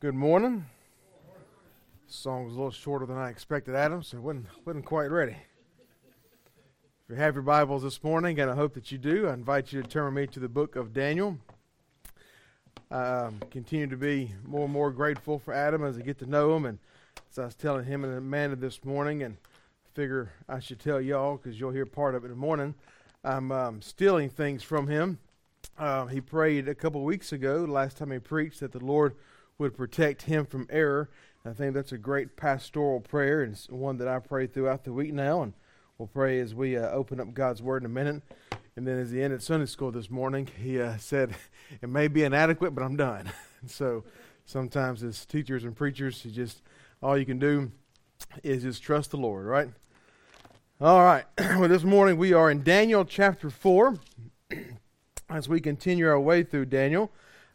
Good morning. This song was a little shorter than I expected, Adam, so wasn't wasn't quite ready. If you have your Bibles this morning, and I hope that you do, I invite you to turn with me to the book of Daniel. I um, continue to be more and more grateful for Adam as I get to know him, and as I was telling him and Amanda this morning, and figure I should tell y'all because you'll hear part of it in the morning. I'm um, stealing things from him. Uh, he prayed a couple weeks ago, last time he preached, that the Lord would protect him from error. I think that's a great pastoral prayer and one that I pray throughout the week now. And we'll pray as we uh, open up God's Word in a minute. And then as he ended Sunday school this morning, he uh, said, It may be inadequate, but I'm done. so sometimes as teachers and preachers, you just, all you can do is just trust the Lord, right? All right. well, this morning we are in Daniel chapter 4 as we continue our way through Daniel.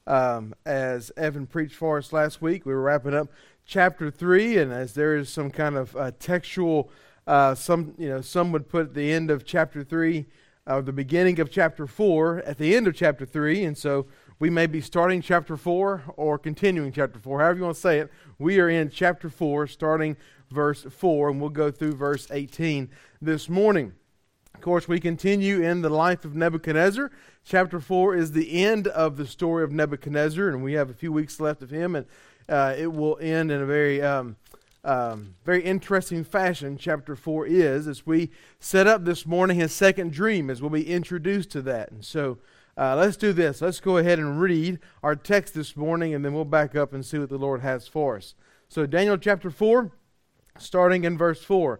Um, as Evan preached for us last week, we were wrapping up chapter three, and as there is some kind of uh, textual, uh, some you know, some would put the end of chapter three, or uh, the beginning of chapter four at the end of chapter three, and so we may be starting chapter four or continuing chapter four, however you want to say it. We are in chapter four, starting verse four, and we'll go through verse eighteen this morning. Of course, we continue in the life of Nebuchadnezzar. Chapter 4 is the end of the story of Nebuchadnezzar, and we have a few weeks left of him, and uh, it will end in a very, um, um, very interesting fashion. Chapter 4 is, as we set up this morning his second dream, as we'll be introduced to that. And so uh, let's do this. Let's go ahead and read our text this morning, and then we'll back up and see what the Lord has for us. So, Daniel chapter 4, starting in verse 4.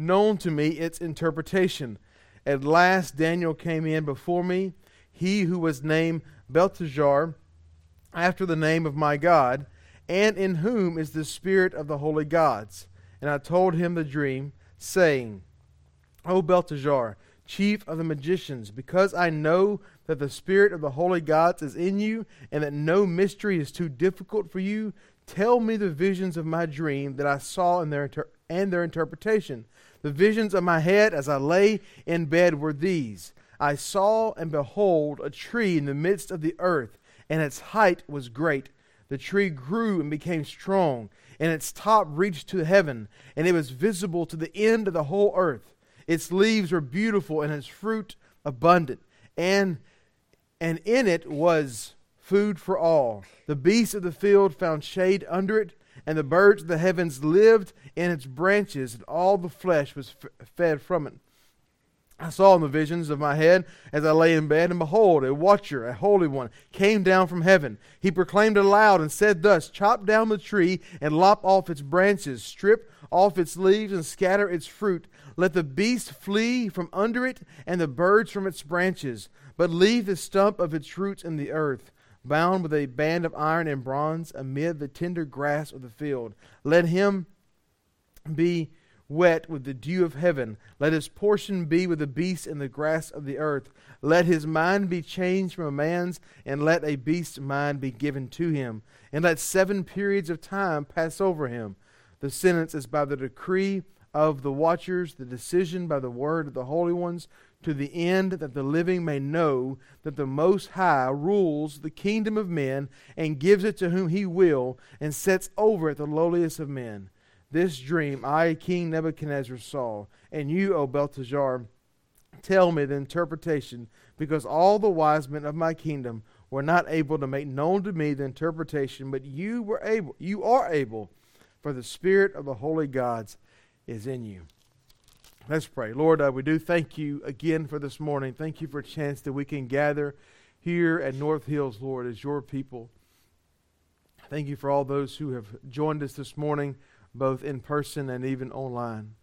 known to me its interpretation. At last Daniel came in before me he who was named Belteshazzar, after the name of my God, and in whom is the spirit of the holy gods. And I told him the dream, saying, O Belteshazzar, chief of the magicians, because I know that the spirit of the holy gods is in you, and that no mystery is too difficult for you, tell me the visions of my dream that I saw in their inter- and their interpretation. The visions of my head as I lay in bed were these I saw and behold a tree in the midst of the earth, and its height was great. The tree grew and became strong, and its top reached to heaven, and it was visible to the end of the whole earth. Its leaves were beautiful, and its fruit abundant, and and in it was food for all. The beasts of the field found shade under it, and the birds of the heavens lived in its branches, and all the flesh was f- fed from it. I saw in the visions of my head as I lay in bed, and behold, a watcher, a holy one, came down from heaven. He proclaimed aloud and said thus Chop down the tree and lop off its branches, strip off its leaves and scatter its fruit. Let the beast flee from under it and the birds from its branches, but leave the stump of its roots in the earth, bound with a band of iron and bronze amid the tender grass of the field. Let him be wet with the dew of heaven. Let his portion be with the beasts and the grass of the earth. Let his mind be changed from a man's, and let a beast's mind be given to him. And let seven periods of time pass over him. The sentence is by the decree of the watchers, the decision by the word of the holy ones, to the end that the living may know that the Most High rules the kingdom of men and gives it to whom he will, and sets over it the lowliest of men. This dream I, King Nebuchadnezzar, saw, and you, O Belteshazzar, tell me the interpretation, because all the wise men of my kingdom were not able to make known to me the interpretation, but you were able, you are able, for the spirit of the holy gods is in you. Let's pray. Lord, uh, we do thank you again for this morning. Thank you for a chance that we can gather here at North Hills, Lord, as your people. Thank you for all those who have joined us this morning both in person and even online.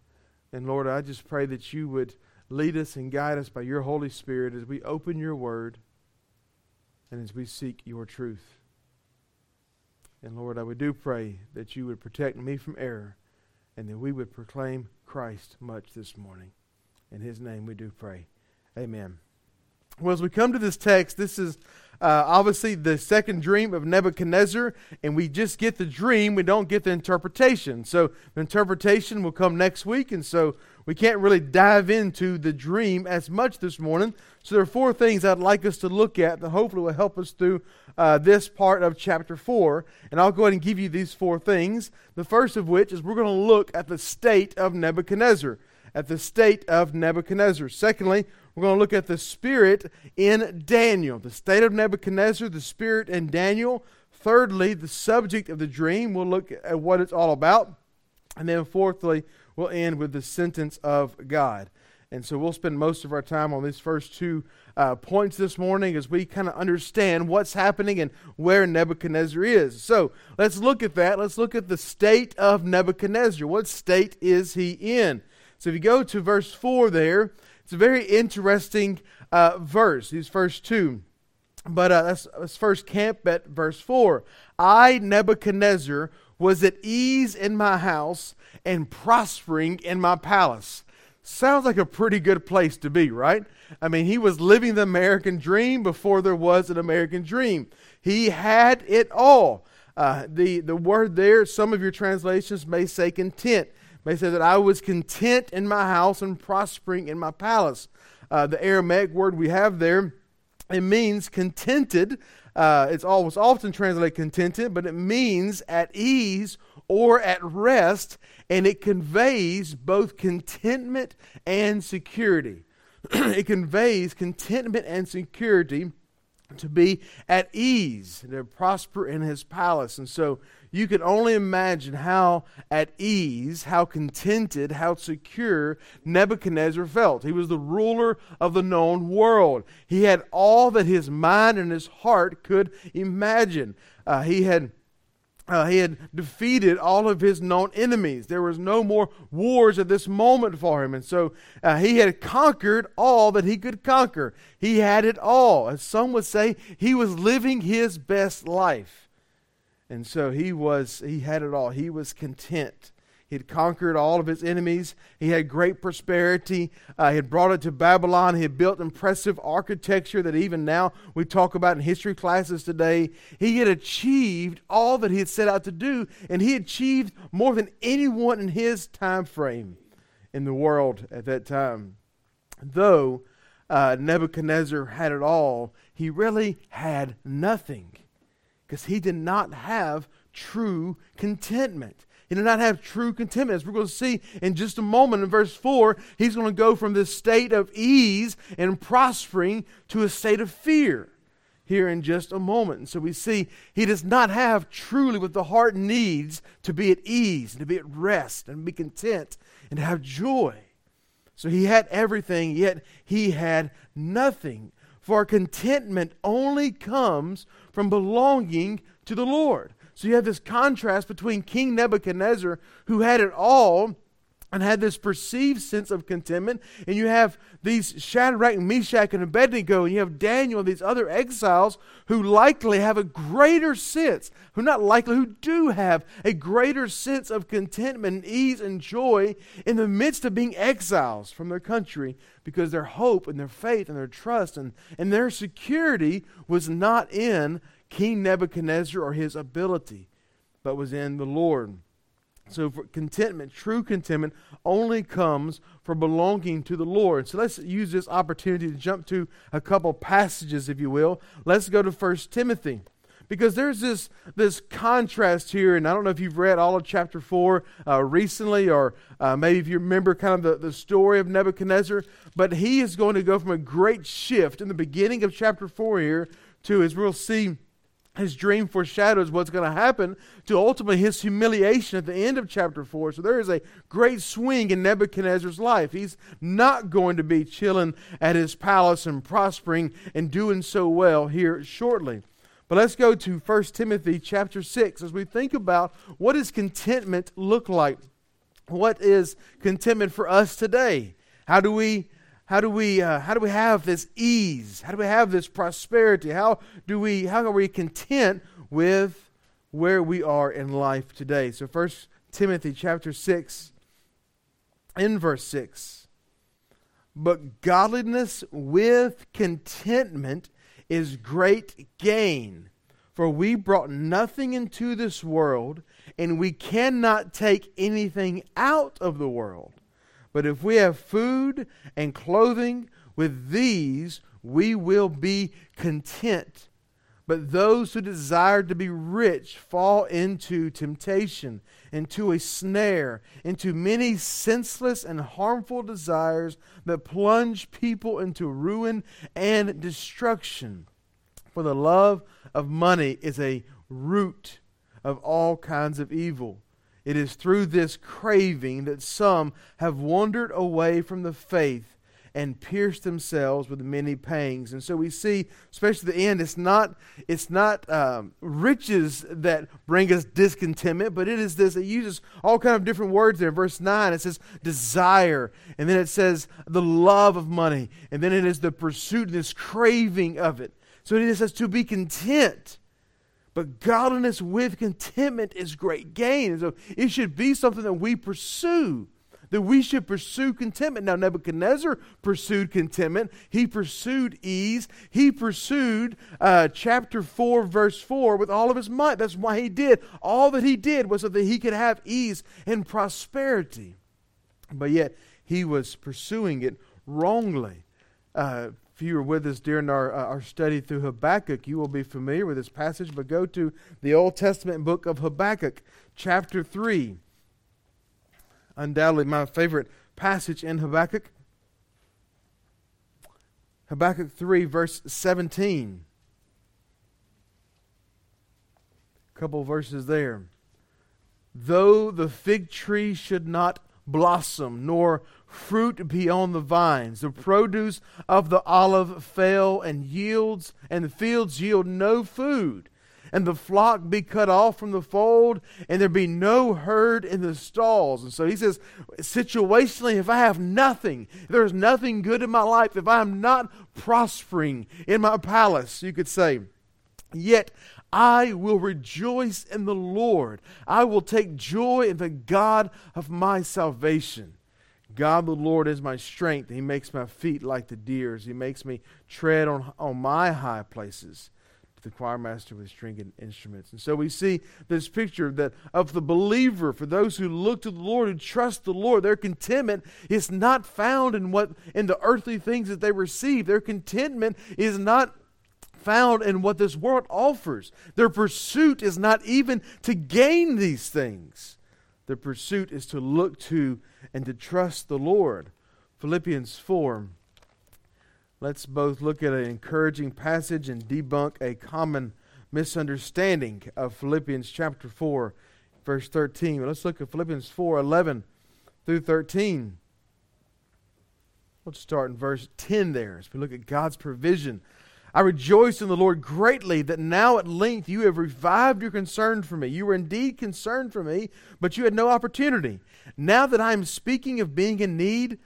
And Lord, I just pray that you would lead us and guide us by your Holy Spirit as we open your word and as we seek your truth. And Lord, I would do pray that you would protect me from error and that we would proclaim Christ much this morning. In his name we do pray. Amen. Well, as we come to this text, this is uh, obviously the second dream of Nebuchadnezzar, and we just get the dream, we don't get the interpretation. So the interpretation will come next week, and so we can't really dive into the dream as much this morning. So there are four things I'd like us to look at that hopefully will help us through uh, this part of chapter 4. And I'll go ahead and give you these four things. The first of which is we're going to look at the state of Nebuchadnezzar. At the state of Nebuchadnezzar. Secondly, we're going to look at the spirit in Daniel. The state of Nebuchadnezzar, the spirit in Daniel. Thirdly, the subject of the dream. We'll look at what it's all about. And then fourthly, we'll end with the sentence of God. And so we'll spend most of our time on these first two uh, points this morning as we kind of understand what's happening and where Nebuchadnezzar is. So let's look at that. Let's look at the state of Nebuchadnezzar. What state is he in? So if you go to verse 4 there, it's a very interesting uh, verse, these first two. But uh, let's, let's first camp at verse 4. I, Nebuchadnezzar, was at ease in my house and prospering in my palace. Sounds like a pretty good place to be, right? I mean, he was living the American dream before there was an American dream. He had it all. Uh, the, the word there, some of your translations may say content may say that I was content in my house and prospering in my palace. Uh, the Aramaic word we have there, it means contented. Uh, it's always often translated contented, but it means at ease or at rest, and it conveys both contentment and security. it conveys contentment and security to be at ease, to prosper in his palace. And so you can only imagine how at ease, how contented, how secure Nebuchadnezzar felt. He was the ruler of the known world. He had all that his mind and his heart could imagine. Uh, he had uh, he had defeated all of his known enemies. There was no more wars at this moment for him. And so uh, he had conquered all that he could conquer. He had it all. As some would say, he was living his best life. And so he was he had it all. He was content. He had conquered all of his enemies. He had great prosperity. Uh, he had brought it to Babylon. He had built impressive architecture that even now we talk about in history classes today. He had achieved all that he had set out to do, and he achieved more than anyone in his time frame in the world at that time. Though uh, Nebuchadnezzar had it all, he really had nothing because he did not have true contentment. He did not have true contentment. As we're going to see in just a moment in verse 4, he's going to go from this state of ease and prospering to a state of fear here in just a moment. And so we see he does not have truly what the heart needs to be at ease and to be at rest and be content and to have joy. So he had everything, yet he had nothing. For contentment only comes from belonging to the Lord. So you have this contrast between King Nebuchadnezzar, who had it all and had this perceived sense of contentment, and you have these Shadrach, Meshach, and Abednego, and you have Daniel and these other exiles who likely have a greater sense, who not likely, who do have a greater sense of contentment and ease and joy in the midst of being exiles from their country because their hope and their faith and their trust and, and their security was not in King Nebuchadnezzar or his ability, but was in the Lord. So, contentment, true contentment, only comes from belonging to the Lord. So, let's use this opportunity to jump to a couple passages, if you will. Let's go to First Timothy because there's this this contrast here, and I don't know if you've read all of chapter four uh, recently, or uh, maybe if you remember kind of the, the story of Nebuchadnezzar, but he is going to go from a great shift in the beginning of chapter four here to, as we'll see, his dream foreshadows what's going to happen to ultimately his humiliation at the end of chapter 4. So there is a great swing in Nebuchadnezzar's life. He's not going to be chilling at his palace and prospering and doing so well here shortly. But let's go to 1 Timothy chapter 6 as we think about what does contentment look like? What is contentment for us today? How do we how do we uh, how do we have this ease? How do we have this prosperity? How do we how are we content with where we are in life today. So, First Timothy chapter 6, in verse 6. But godliness with contentment is great gain. For we brought nothing into this world, and we cannot take anything out of the world. But if we have food and clothing, with these we will be content. But those who desire to be rich fall into temptation, into a snare, into many senseless and harmful desires that plunge people into ruin and destruction. For the love of money is a root of all kinds of evil. It is through this craving that some have wandered away from the faith and pierced themselves with many pangs. And so we see, especially the end, it's not it's not um, riches that bring us discontentment, but it is this. It uses all kind of different words there. Verse nine, it says desire, and then it says the love of money, and then it is the pursuit, this craving of it. So it says to be content. But godliness with contentment is great gain. And so it should be something that we pursue, that we should pursue contentment. Now, Nebuchadnezzar pursued contentment. He pursued ease. He pursued uh, chapter 4, verse 4 with all of his might. That's why he did. All that he did was so that he could have ease and prosperity. But yet, he was pursuing it wrongly. Uh, if you were with us during our, uh, our study through Habakkuk, you will be familiar with this passage, but go to the Old Testament book of Habakkuk, chapter 3. Undoubtedly, my favorite passage in Habakkuk. Habakkuk 3, verse 17. A couple verses there. Though the fig tree should not blossom, nor fruit be on the vines. The produce of the olive fail and yields, and the fields yield no food. And the flock be cut off from the fold, and there be no herd in the stalls. And so he says, situationally, if I have nothing, if there's nothing good in my life, if I am not prospering in my palace, you could say, yet I will rejoice in the Lord. I will take joy in the God of my salvation. God the Lord is my strength. He makes my feet like the deer's. He makes me tread on, on my high places. To The choir master with stringed instruments. And so we see this picture that of the believer, for those who look to the Lord, who trust the Lord, their contentment is not found in what in the earthly things that they receive. Their contentment is not found in what this world offers. Their pursuit is not even to gain these things. Their pursuit is to look to and to trust the Lord. Philippians 4. Let's both look at an encouraging passage and debunk a common misunderstanding of Philippians chapter 4, verse 13. Let's look at Philippians 4 11 through 13. Let's start in verse 10 there as we look at God's provision I rejoice in the Lord greatly that now at length you have revived your concern for me. You were indeed concerned for me, but you had no opportunity. Now that I am speaking of being in need,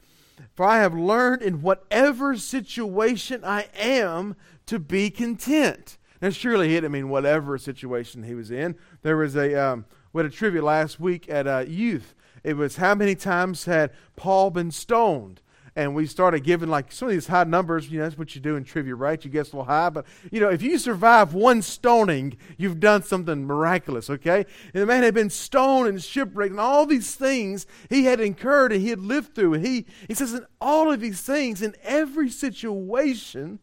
for I have learned in whatever situation I am to be content. Now, surely he didn't mean whatever situation he was in. There was a, um, we had a trivia last week at uh, youth. It was how many times had Paul been stoned? And we started giving like some of these high numbers. You know, that's what you do in trivia, right? You guess a little high, but you know, if you survive one stoning, you've done something miraculous. Okay, and the man had been stoned and shipwrecked, and all these things he had incurred and he had lived through. And he he says, in all of these things, in every situation,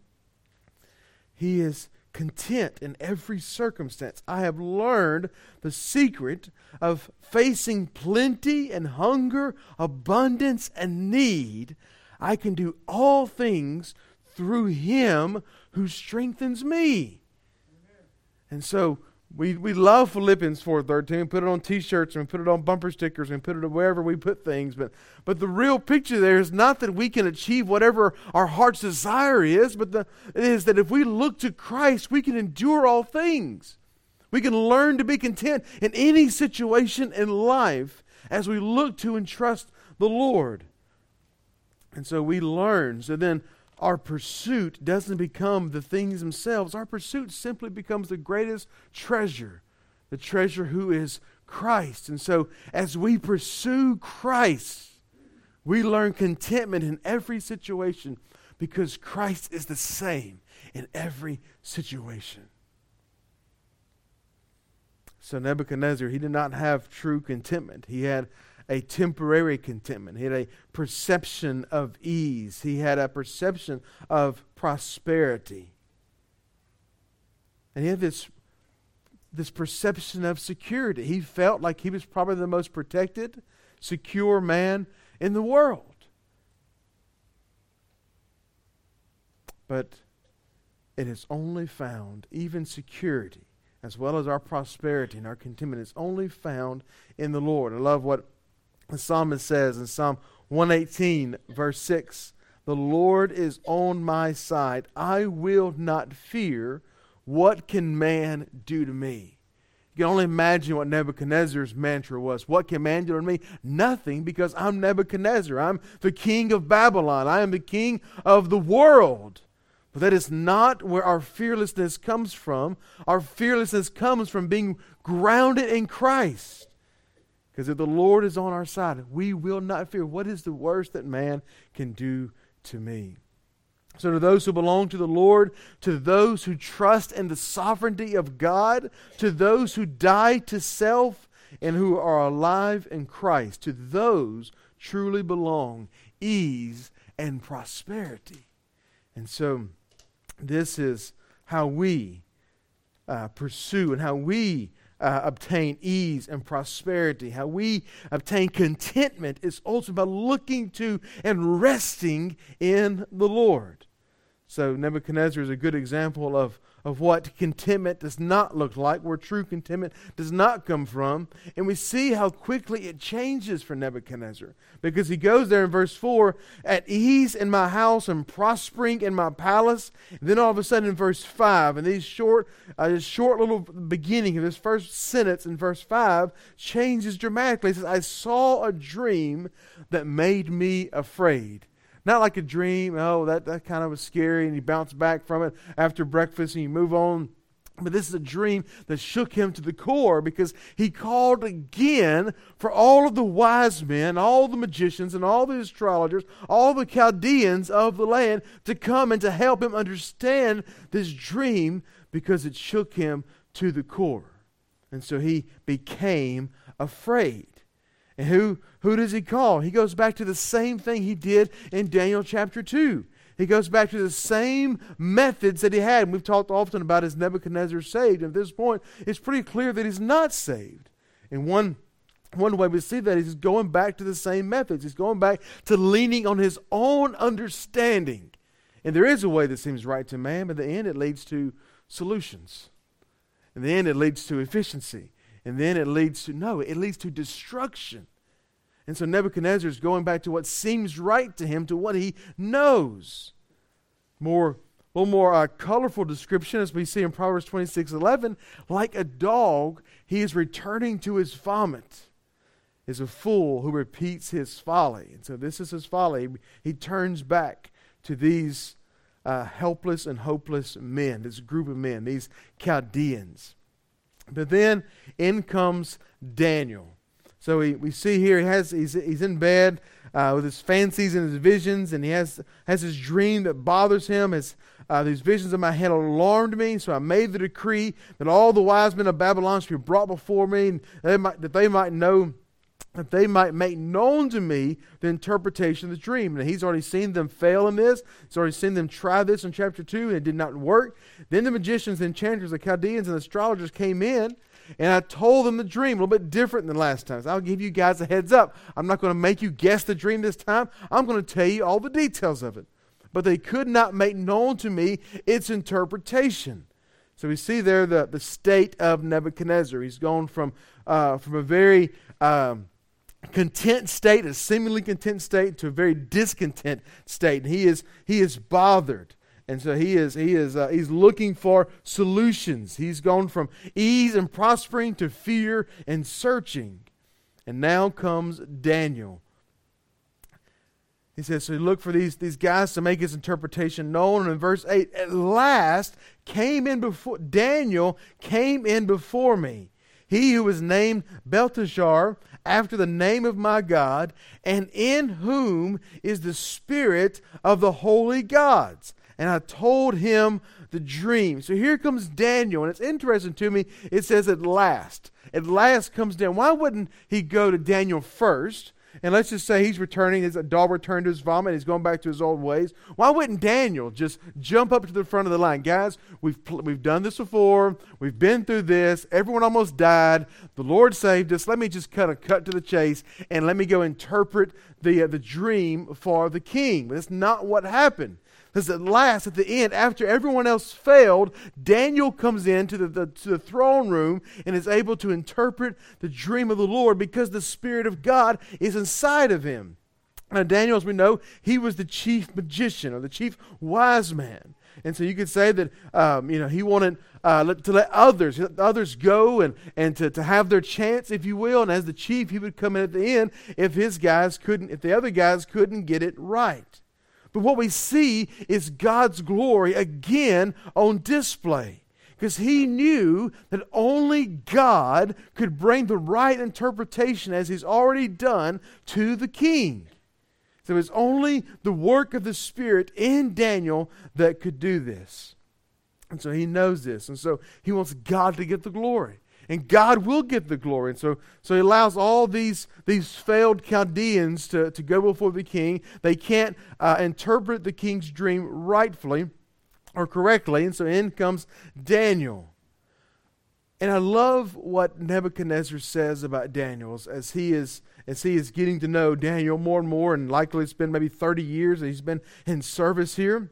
he is content in every circumstance. I have learned the secret of facing plenty and hunger, abundance and need I can do all things through him who strengthens me. And so we, we love Philippians 4.13. We put it on t-shirts and we put it on bumper stickers and put it wherever we put things. But, but the real picture there is not that we can achieve whatever our heart's desire is, but the, it is that if we look to Christ, we can endure all things. We can learn to be content in any situation in life as we look to and trust the Lord. And so we learn. So then our pursuit doesn't become the things themselves. Our pursuit simply becomes the greatest treasure the treasure who is Christ. And so, as we pursue Christ, we learn contentment in every situation because Christ is the same in every situation. So, Nebuchadnezzar, he did not have true contentment. He had a temporary contentment. He had a perception of ease. He had a perception of prosperity. And he had this, this perception of security. He felt like he was probably the most protected, secure man in the world. But it is only found, even security, as well as our prosperity and our contentment, is only found in the Lord. I love what the psalmist says in Psalm 118, verse 6 The Lord is on my side. I will not fear. What can man do to me? You can only imagine what Nebuchadnezzar's mantra was. What can man do to me? Nothing, because I'm Nebuchadnezzar. I'm the king of Babylon. I am the king of the world. But that is not where our fearlessness comes from. Our fearlessness comes from being grounded in Christ. Because if the Lord is on our side, we will not fear. What is the worst that man can do to me? So, to those who belong to the Lord, to those who trust in the sovereignty of God, to those who die to self and who are alive in Christ, to those truly belong ease and prosperity. And so, this is how we uh, pursue and how we uh, obtain ease and prosperity, how we obtain contentment is ultimately by looking to and resting in the Lord. So Nebuchadnezzar is a good example of of what contentment does not look like, where true contentment does not come from. And we see how quickly it changes for Nebuchadnezzar. Because he goes there in verse 4 at ease in my house and prospering in my palace. And then all of a sudden in verse 5, and these short, uh, this short little beginning of this first sentence in verse 5 changes dramatically. It says, I saw a dream that made me afraid. Not like a dream, oh, that, that kind of was scary, and you bounce back from it after breakfast and you move on. But this is a dream that shook him to the core because he called again for all of the wise men, all the magicians, and all the astrologers, all the Chaldeans of the land to come and to help him understand this dream because it shook him to the core. And so he became afraid. And who, who does he call? He goes back to the same thing he did in Daniel chapter 2. He goes back to the same methods that he had. And we've talked often about is Nebuchadnezzar saved. And at this point, it's pretty clear that he's not saved. And one, one way we see that is he's going back to the same methods. He's going back to leaning on his own understanding. And there is a way that seems right to man, but in the end, it leads to solutions. In the end, it leads to efficiency. And then it leads to, no, it leads to destruction. And so Nebuchadnezzar is going back to what seems right to him, to what he knows. More, a little more uh, colorful description as we see in Proverbs 26 11. Like a dog, he is returning to his vomit. Is a fool who repeats his folly. And so this is his folly. He turns back to these uh, helpless and hopeless men, this group of men, these Chaldeans. But then in comes Daniel. So we, we see here he has he's, he's in bed uh, with his fancies and his visions, and he has has his dream that bothers him. His, uh, these visions in my head alarmed me, so I made the decree that all the wise men of Babylon should be brought before me, and they might, that they might know that they might make known to me the interpretation of the dream. And he's already seen them fail in this. He's already seen them try this in chapter 2, and it did not work. Then the magicians, the enchanters, the Chaldeans, and the astrologers came in, and I told them the dream, a little bit different than last time. So I'll give you guys a heads up. I'm not going to make you guess the dream this time. I'm going to tell you all the details of it. But they could not make known to me its interpretation. So we see there the, the state of Nebuchadnezzar. He's gone from, uh, from a very um, content state, a seemingly content state, to a very discontent state. And he is, he is bothered. And so he is he is uh, he's looking for solutions. He's gone from ease and prospering to fear and searching. And now comes Daniel. He says, so he looked for these, these guys to make his interpretation known. And in verse 8, at last came in before Daniel came in before me he who was named Belteshazzar, after the name of my God, and in whom is the spirit of the holy gods. And I told him the dream. So here comes Daniel, and it's interesting to me. It says at last. At last comes down. Why wouldn't he go to Daniel first? And let's just say he's returning, his dog returned to his vomit, he's going back to his old ways. Why wouldn't Daniel just jump up to the front of the line? Guys, we've, we've done this before, we've been through this, everyone almost died, the Lord saved us. Let me just kind of cut to the chase and let me go interpret the, uh, the dream for the king. But that's not what happened. Because at last, at the end, after everyone else failed, Daniel comes into the, the, to the throne room and is able to interpret the dream of the Lord because the Spirit of God is inside of him. Now, Daniel, as we know, he was the chief magician or the chief wise man. And so you could say that, um, you know, he wanted uh, to let others, others go and, and to, to have their chance, if you will. And as the chief, he would come in at the end if his guys couldn't, if the other guys couldn't get it right. But what we see is God's glory again on display. Because he knew that only God could bring the right interpretation, as he's already done, to the king. So it's only the work of the Spirit in Daniel that could do this. And so he knows this. And so he wants God to get the glory and God will get the glory. And so, so he allows all these, these failed Chaldeans to, to go before the king. They can't uh, interpret the king's dream rightfully or correctly. And so in comes Daniel. And I love what Nebuchadnezzar says about Daniel as he is as he is getting to know Daniel more and more, and likely it's been maybe 30 years that he's been in service here.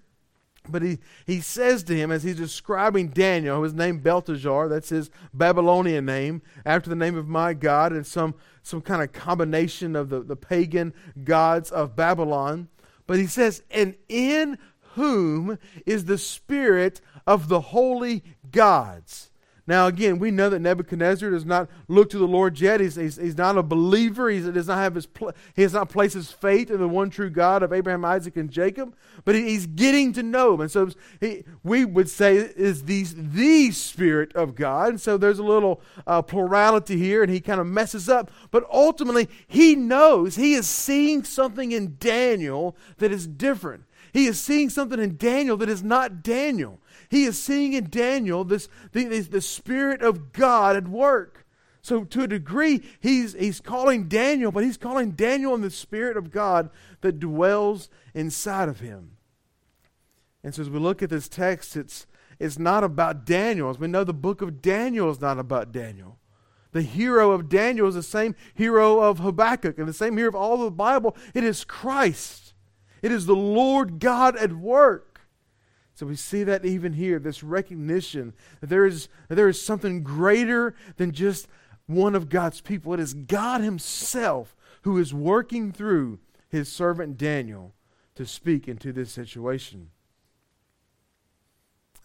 But he, he says to him as he's describing Daniel, his name Belteshazzar, that's his Babylonian name, after the name of my God, and some, some kind of combination of the, the pagan gods of Babylon. But he says, and in whom is the spirit of the holy gods. Now, again, we know that Nebuchadnezzar does not look to the Lord yet. He's, he's, he's not a believer. He does not have his pl- he has not placed his faith in the one true God of Abraham, Isaac, and Jacob. But he, he's getting to know him, and so he, we would say is these the Spirit of God. And so there's a little uh, plurality here, and he kind of messes up. But ultimately, he knows he is seeing something in Daniel that is different. He is seeing something in Daniel that is not Daniel. He is seeing in Daniel this, the, the Spirit of God at work. So, to a degree, he's, he's calling Daniel, but he's calling Daniel in the Spirit of God that dwells inside of him. And so, as we look at this text, it's, it's not about Daniel. As we know, the book of Daniel is not about Daniel. The hero of Daniel is the same hero of Habakkuk and the same hero of all of the Bible. It is Christ, it is the Lord God at work. So we see that even here, this recognition that there is, that there is something greater than just one of God's people. It is God Himself who is working through His servant Daniel to speak into this situation.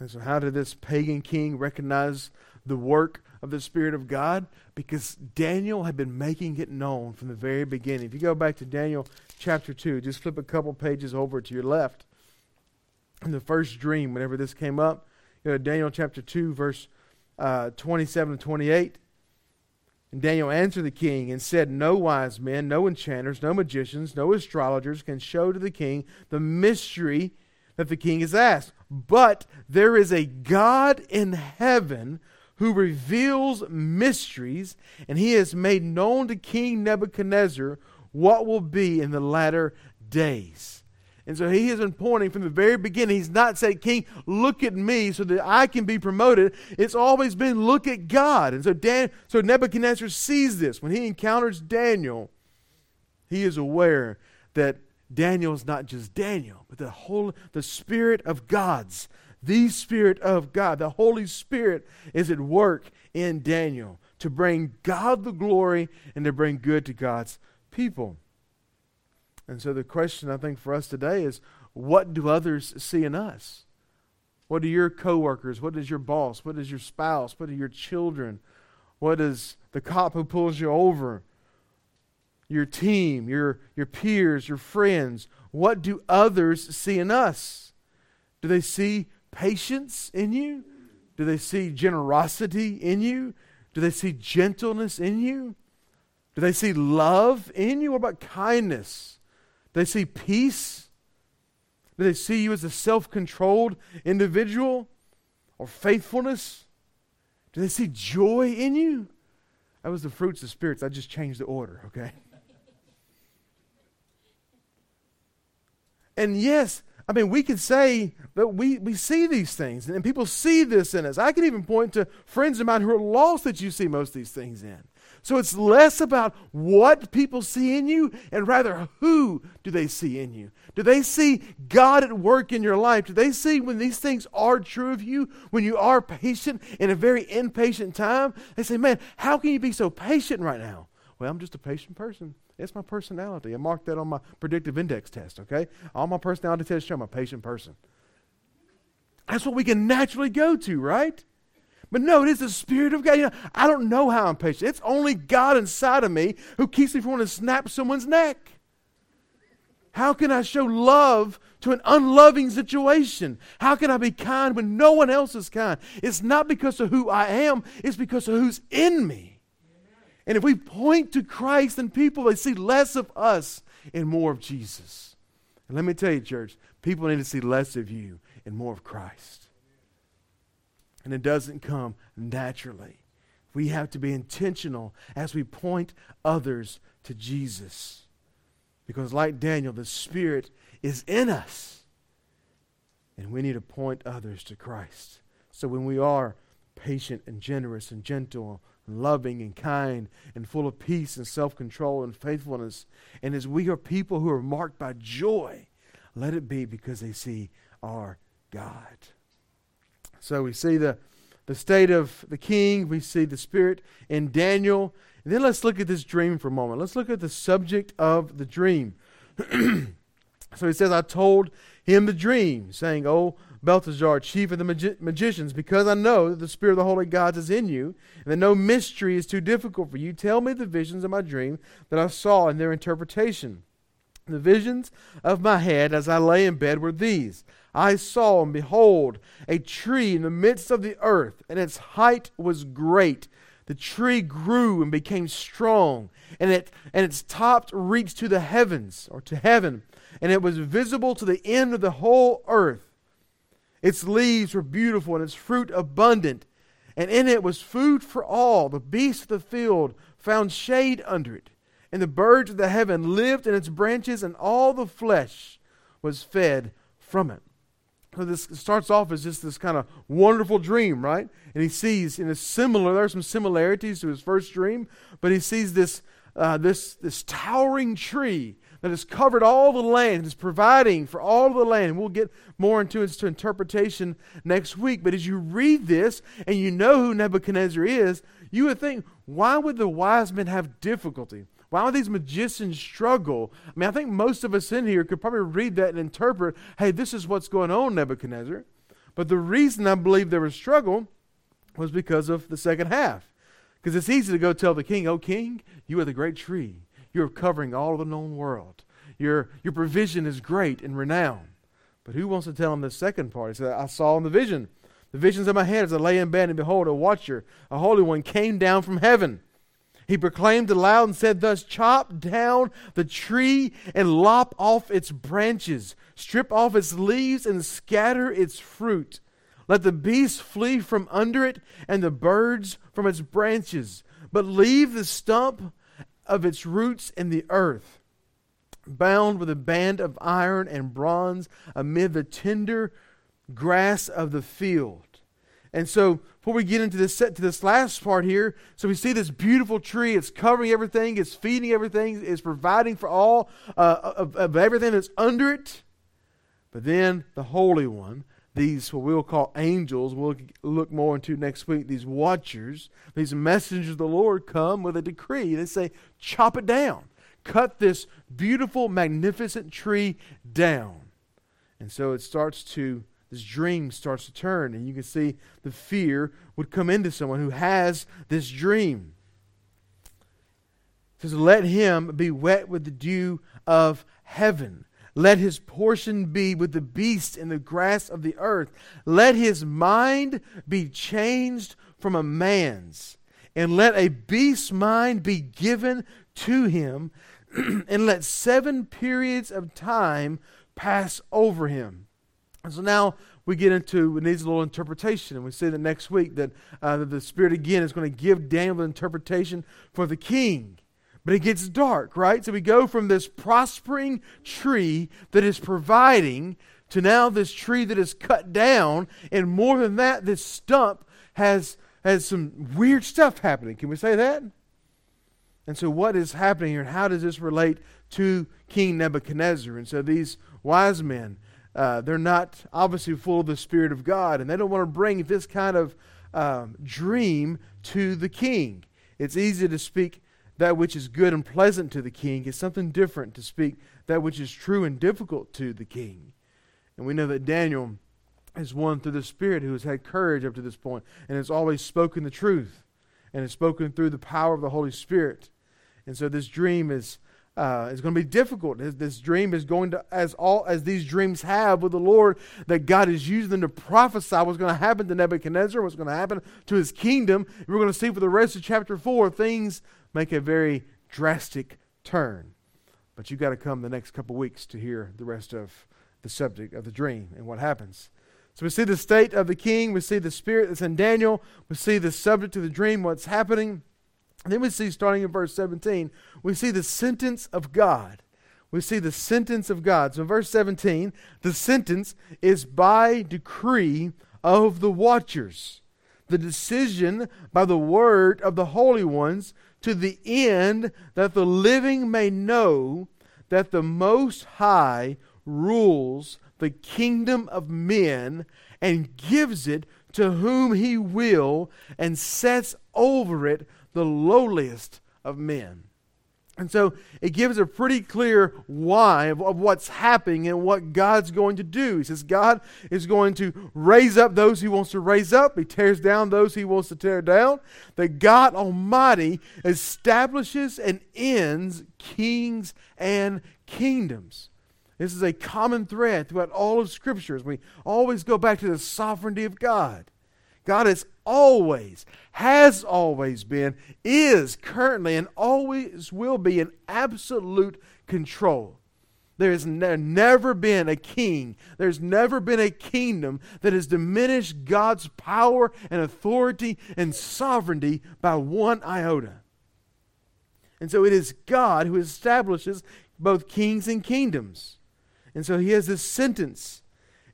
And so, how did this pagan king recognize the work of the Spirit of God? Because Daniel had been making it known from the very beginning. If you go back to Daniel chapter 2, just flip a couple pages over to your left in the first dream, whenever this came up, you know, Daniel chapter 2, verse uh, 27 and 28. And Daniel answered the king and said, No wise men, no enchanters, no magicians, no astrologers can show to the king the mystery that the king has asked. But there is a God in heaven who reveals mysteries, and he has made known to King Nebuchadnezzar what will be in the latter days. And so he has been pointing from the very beginning. He's not saying, King, look at me so that I can be promoted. It's always been, look at God. And so, Dan, so Nebuchadnezzar sees this. When he encounters Daniel, he is aware that Daniel is not just Daniel, but the whole the Spirit of God's, the Spirit of God, the Holy Spirit is at work in Daniel to bring God the glory and to bring good to God's people. And so the question I think for us today is what do others see in us? What do your coworkers, what is your boss, what is your spouse, what are your children, what is the cop who pulls you over, your team, your, your peers, your friends, what do others see in us? Do they see patience in you? Do they see generosity in you? Do they see gentleness in you? Do they see love in you? What about kindness? Do they see peace? Do they see you as a self controlled individual or faithfulness? Do they see joy in you? That was the fruits of spirits. I just changed the order, okay? and yes, I mean, we can say that we, we see these things and people see this in us. I can even point to friends of mine who are lost that you see most of these things in. So it's less about what people see in you and rather who do they see in you. Do they see God at work in your life? Do they see when these things are true of you, when you are patient in a very impatient time? They say, man, how can you be so patient right now? Well, I'm just a patient person. It's my personality. I marked that on my predictive index test, okay? All my personality tests show I'm a patient person. That's what we can naturally go to, right? But no, it is the Spirit of God. You know, I don't know how I'm patient. It's only God inside of me who keeps me from wanting to snap someone's neck. How can I show love to an unloving situation? How can I be kind when no one else is kind? It's not because of who I am, it's because of who's in me. And if we point to Christ and people, they see less of us and more of Jesus. And let me tell you, church, people need to see less of you and more of Christ. And it doesn't come naturally. We have to be intentional as we point others to Jesus. Because, like Daniel, the Spirit is in us. And we need to point others to Christ. So when we are patient and generous and gentle and loving and kind and full of peace and self control and faithfulness, and as we are people who are marked by joy, let it be because they see our God. So we see the, the state of the king, we see the spirit in Daniel. And then let's look at this dream for a moment. Let's look at the subject of the dream. so he says, I told him the dream, saying, Oh, Belteshazzar, chief of the magi- magicians, because I know that the Spirit of the Holy Gods is in you, and that no mystery is too difficult for you, tell me the visions of my dream that I saw in their interpretation. The visions of my head as I lay in bed were these I saw, and behold, a tree in the midst of the earth, and its height was great. The tree grew and became strong, and, it, and its top reached to the heavens, or to heaven, and it was visible to the end of the whole earth. Its leaves were beautiful, and its fruit abundant, and in it was food for all. The beasts of the field found shade under it, and the birds of the heaven lived in its branches, and all the flesh was fed from it. So this starts off as just this kind of wonderful dream, right? And he sees, in a similar, there are some similarities to his first dream, but he sees this, uh, this, this towering tree that has covered all the land, is providing for all the land. We'll get more into its interpretation next week. But as you read this and you know who Nebuchadnezzar is, you would think, why would the wise men have difficulty? Why would these magicians struggle? I mean, I think most of us in here could probably read that and interpret, hey, this is what's going on, Nebuchadnezzar. But the reason I believe there was struggle was because of the second half. Because it's easy to go tell the king, oh, king, you are the great tree. You're covering all of the known world. Your, your provision is great and renowned. But who wants to tell him the second part? He said, I saw in the vision, the visions of my head as I lay in bed, and behold, a watcher, a holy one, came down from heaven he proclaimed aloud and said, Thus chop down the tree and lop off its branches, strip off its leaves and scatter its fruit. Let the beasts flee from under it and the birds from its branches, but leave the stump of its roots in the earth, bound with a band of iron and bronze amid the tender grass of the field. And so, before we get into this set to this last part here, so we see this beautiful tree. It's covering everything. It's feeding everything. It's providing for all uh, of, of everything that's under it. But then the Holy One, these what we'll call angels, we'll look more into next week. These watchers, these messengers of the Lord, come with a decree. They say, "Chop it down. Cut this beautiful, magnificent tree down." And so it starts to this dream starts to turn, and you can see the fear would come into someone who has this dream. It says, Let him be wet with the dew of heaven. Let his portion be with the beasts in the grass of the earth. Let his mind be changed from a man's, and let a beast mind be given to him, and let seven periods of time pass over him. And so now we get into it needs a little interpretation, and we see that next week that, uh, that the Spirit again is going to give Daniel the interpretation for the king. But it gets dark, right? So we go from this prospering tree that is providing to now this tree that is cut down, and more than that, this stump has has some weird stuff happening. Can we say that? And so, what is happening here, and how does this relate to King Nebuchadnezzar? And so, these wise men, uh, they're not obviously full of the Spirit of God, and they don't want to bring this kind of um, dream to the king. It's easy to speak that which is good and pleasant to the king. It's something different to speak that which is true and difficult to the king. And we know that Daniel is one through the Spirit who has had courage up to this point and has always spoken the truth and has spoken through the power of the Holy Spirit. And so this dream is uh, is going to be difficult. This, this, dream is going to, as all as these dreams have with the Lord, that God is using them to prophesy what's going to happen to Nebuchadnezzar, what's going to happen to his kingdom. we're going to see for the rest of chapter four, things make a very drastic turn. But you've got to come the next couple weeks to hear the rest of the subject of the dream and what happens. So we see the state of the king, we see the spirit that's in Daniel, we see the subject of the dream, what's happening. Then we see, starting in verse 17, we see the sentence of God. We see the sentence of God. So in verse 17, the sentence is by decree of the watchers, the decision by the word of the holy ones, to the end that the living may know that the Most High rules the kingdom of men and gives it to whom he will and sets over it the lowliest of men. And so it gives a pretty clear why of, of, what's happening and what God's going to do. He says God is going to raise up those he wants to raise up, he tears down those he wants to tear down. That God Almighty establishes and ends kings and kingdoms. This is a common thread throughout all of Scriptures. We always go back to the sovereignty of God. God is always, has always been, is currently, and always will be in absolute control. There has ne- never been a king, there's never been a kingdom that has diminished God's power and authority and sovereignty by one iota. And so it is God who establishes both kings and kingdoms. And so he has this sentence.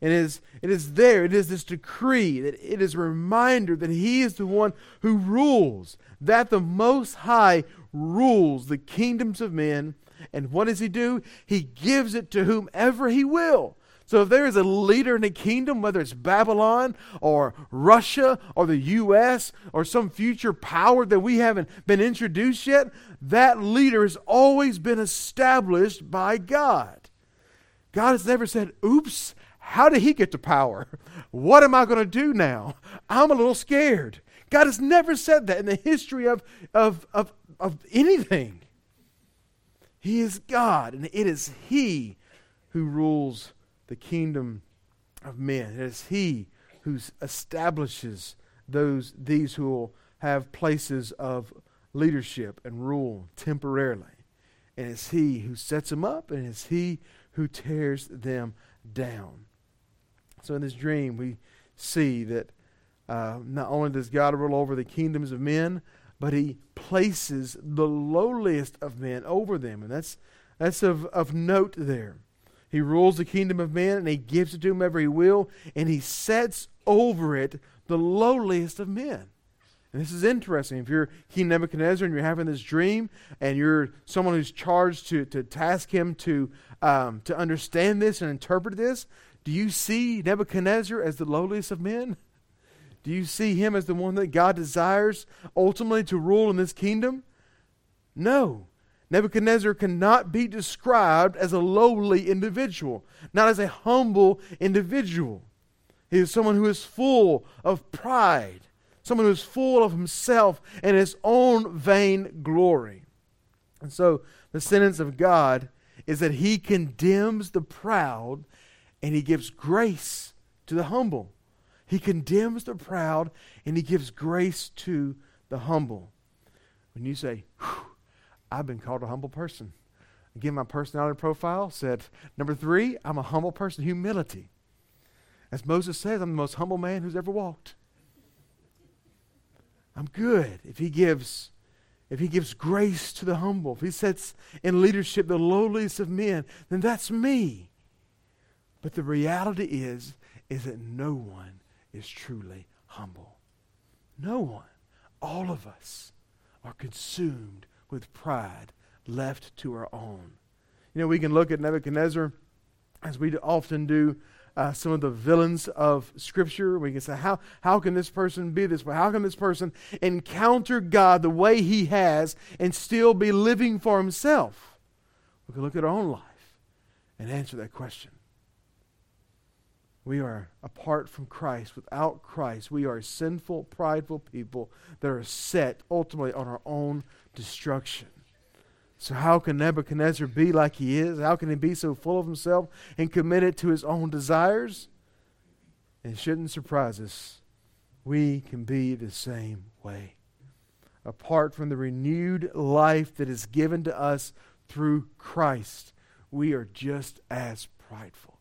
And it is, it is there, it is this decree, that it is a reminder that he is the one who rules, that the Most High rules the kingdoms of men. And what does he do? He gives it to whomever he will. So if there is a leader in a kingdom, whether it's Babylon or Russia or the U.S. or some future power that we haven't been introduced yet, that leader has always been established by God. God has never said, oops, how did he get to power? What am I going to do now? I'm a little scared. God has never said that in the history of, of, of, of anything. He is God, and it is He who rules the kingdom of men. It is He who establishes those these who will have places of leadership and rule temporarily. And it's He who sets them up, and it's He who tears them down. So in this dream, we see that uh, not only does God rule over the kingdoms of men, but he places the lowliest of men over them. And that's, that's of, of note there. He rules the kingdom of men and he gives it to whomever he will, and he sets over it the lowliest of men. And this is interesting. If you're King Nebuchadnezzar and you're having this dream, and you're someone who's charged to, to task him to, um, to understand this and interpret this, do you see Nebuchadnezzar as the lowliest of men? Do you see him as the one that God desires ultimately to rule in this kingdom? No. Nebuchadnezzar cannot be described as a lowly individual, not as a humble individual. He is someone who is full of pride someone who's full of himself and his own vain glory. And so the sentence of God is that he condemns the proud and he gives grace to the humble. He condemns the proud and he gives grace to the humble. When you say, I've been called a humble person. Again, my personality profile said, number three, I'm a humble person, humility. As Moses says, I'm the most humble man who's ever walked. I'm good if he gives if he gives grace to the humble, if he sets in leadership the lowliest of men, then that's me. But the reality is is that no one is truly humble. No one. All of us are consumed with pride left to our own. You know, we can look at Nebuchadnezzar as we often do uh, some of the villains of Scripture. We can say, how, how can this person be this way? How can this person encounter God the way he has and still be living for himself? We can look at our own life and answer that question. We are apart from Christ. Without Christ, we are sinful, prideful people that are set ultimately on our own destruction. So, how can Nebuchadnezzar be like he is? How can he be so full of himself and committed to his own desires? It shouldn't surprise us. We can be the same way. Apart from the renewed life that is given to us through Christ, we are just as prideful.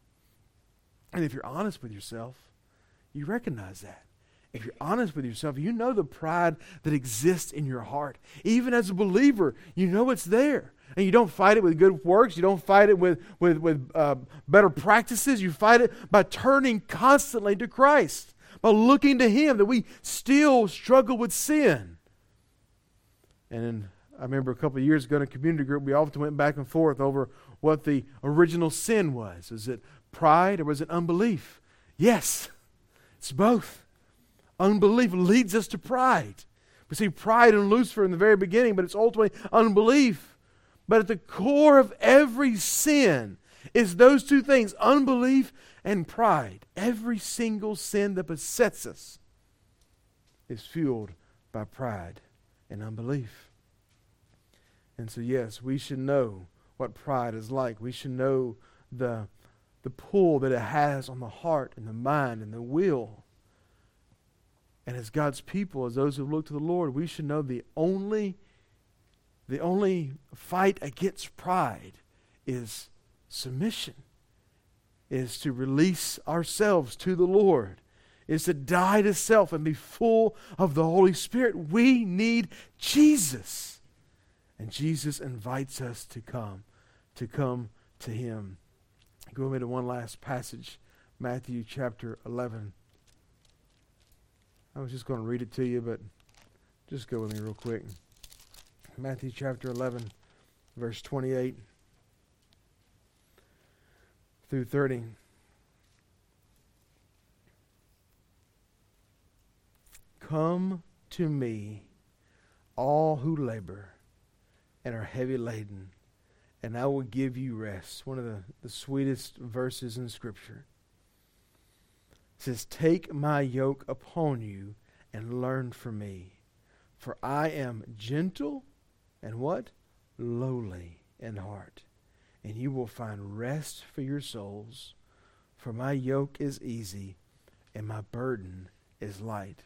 And if you're honest with yourself, you recognize that if you're honest with yourself, you know the pride that exists in your heart. Even as a believer, you know it's there. And you don't fight it with good works. You don't fight it with, with, with uh, better practices. You fight it by turning constantly to Christ, by looking to Him, that we still struggle with sin. And then I remember a couple of years ago in a community group, we often went back and forth over what the original sin was. Was it pride or was it unbelief? Yes, it's both. Unbelief leads us to pride. We see pride in Lucifer in the very beginning, but it's ultimately unbelief. But at the core of every sin is those two things unbelief and pride. Every single sin that besets us is fueled by pride and unbelief. And so, yes, we should know what pride is like. We should know the, the pull that it has on the heart and the mind and the will. And as God's people, as those who look to the Lord, we should know the only the only fight against pride is submission. Is to release ourselves to the Lord. Is to die to self and be full of the Holy Spirit. We need Jesus. And Jesus invites us to come, to come to Him. Go with me to one last passage, Matthew chapter 11. I was just going to read it to you, but just go with me real quick. Matthew chapter 11, verse 28 through 30. Come to me, all who labor and are heavy laden, and I will give you rest. One of the, the sweetest verses in Scripture It says, Take my yoke upon you and learn from me. For I am gentle and what? Lowly in heart. And you will find rest for your souls. For my yoke is easy and my burden is light.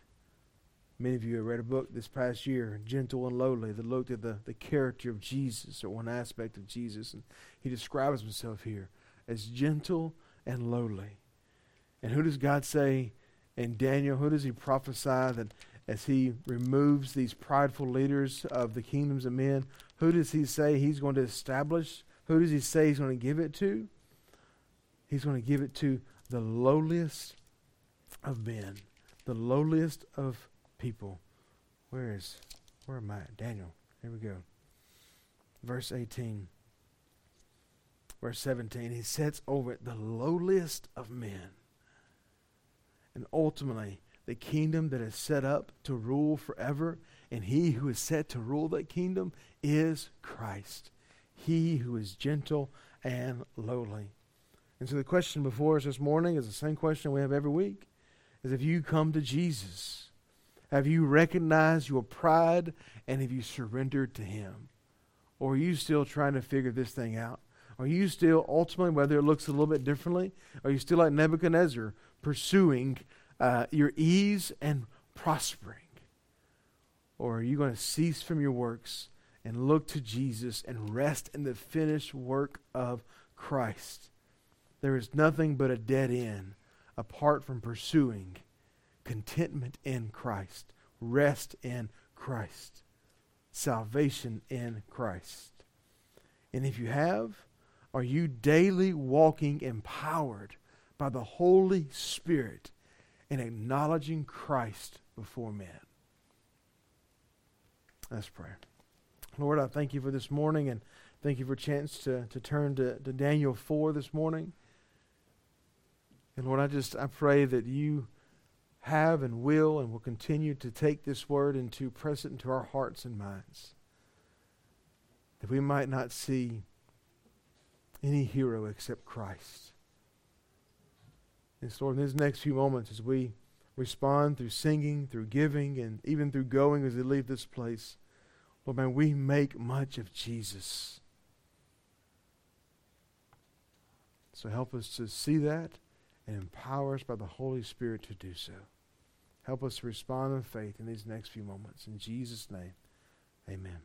Many of you have read a book this past year, Gentle and Lowly, that looked at the, the character of Jesus or one aspect of Jesus. And he describes himself here as gentle and lowly. And who does God say in Daniel? Who does he prophesy that as he removes these prideful leaders of the kingdoms of men, who does he say he's going to establish? Who does he say he's going to give it to? He's going to give it to the lowliest of men, the lowliest of people. Where is, where am I? Daniel. Here we go. Verse 18. Verse 17. He sets over the lowliest of men and ultimately the kingdom that is set up to rule forever. And he who is set to rule that kingdom is Christ, he who is gentle and lowly. And so the question before us this morning is the same question we have every week is if you come to Jesus, have you recognized your pride and have you surrendered to him? Or are you still trying to figure this thing out? Are you still ultimately, whether it looks a little bit differently, are you still like Nebuchadnezzar, pursuing uh, your ease and prospering? Or are you going to cease from your works and look to Jesus and rest in the finished work of Christ? There is nothing but a dead end apart from pursuing contentment in Christ, rest in Christ, salvation in Christ. And if you have, are you daily walking empowered by the Holy Spirit and acknowledging Christ before men? Let's pray. Lord, I thank you for this morning and thank you for a chance to, to turn to, to Daniel 4 this morning. And Lord, I just I pray that you have and will and will continue to take this word into press it into our hearts and minds. That we might not see any hero except Christ. And so, Lord, in these next few moments, as we respond through singing, through giving, and even through going as we leave this place, Lord, may we make much of Jesus. So help us to see that and empower us by the Holy Spirit to do so. Help us respond in faith in these next few moments. In Jesus' name, amen.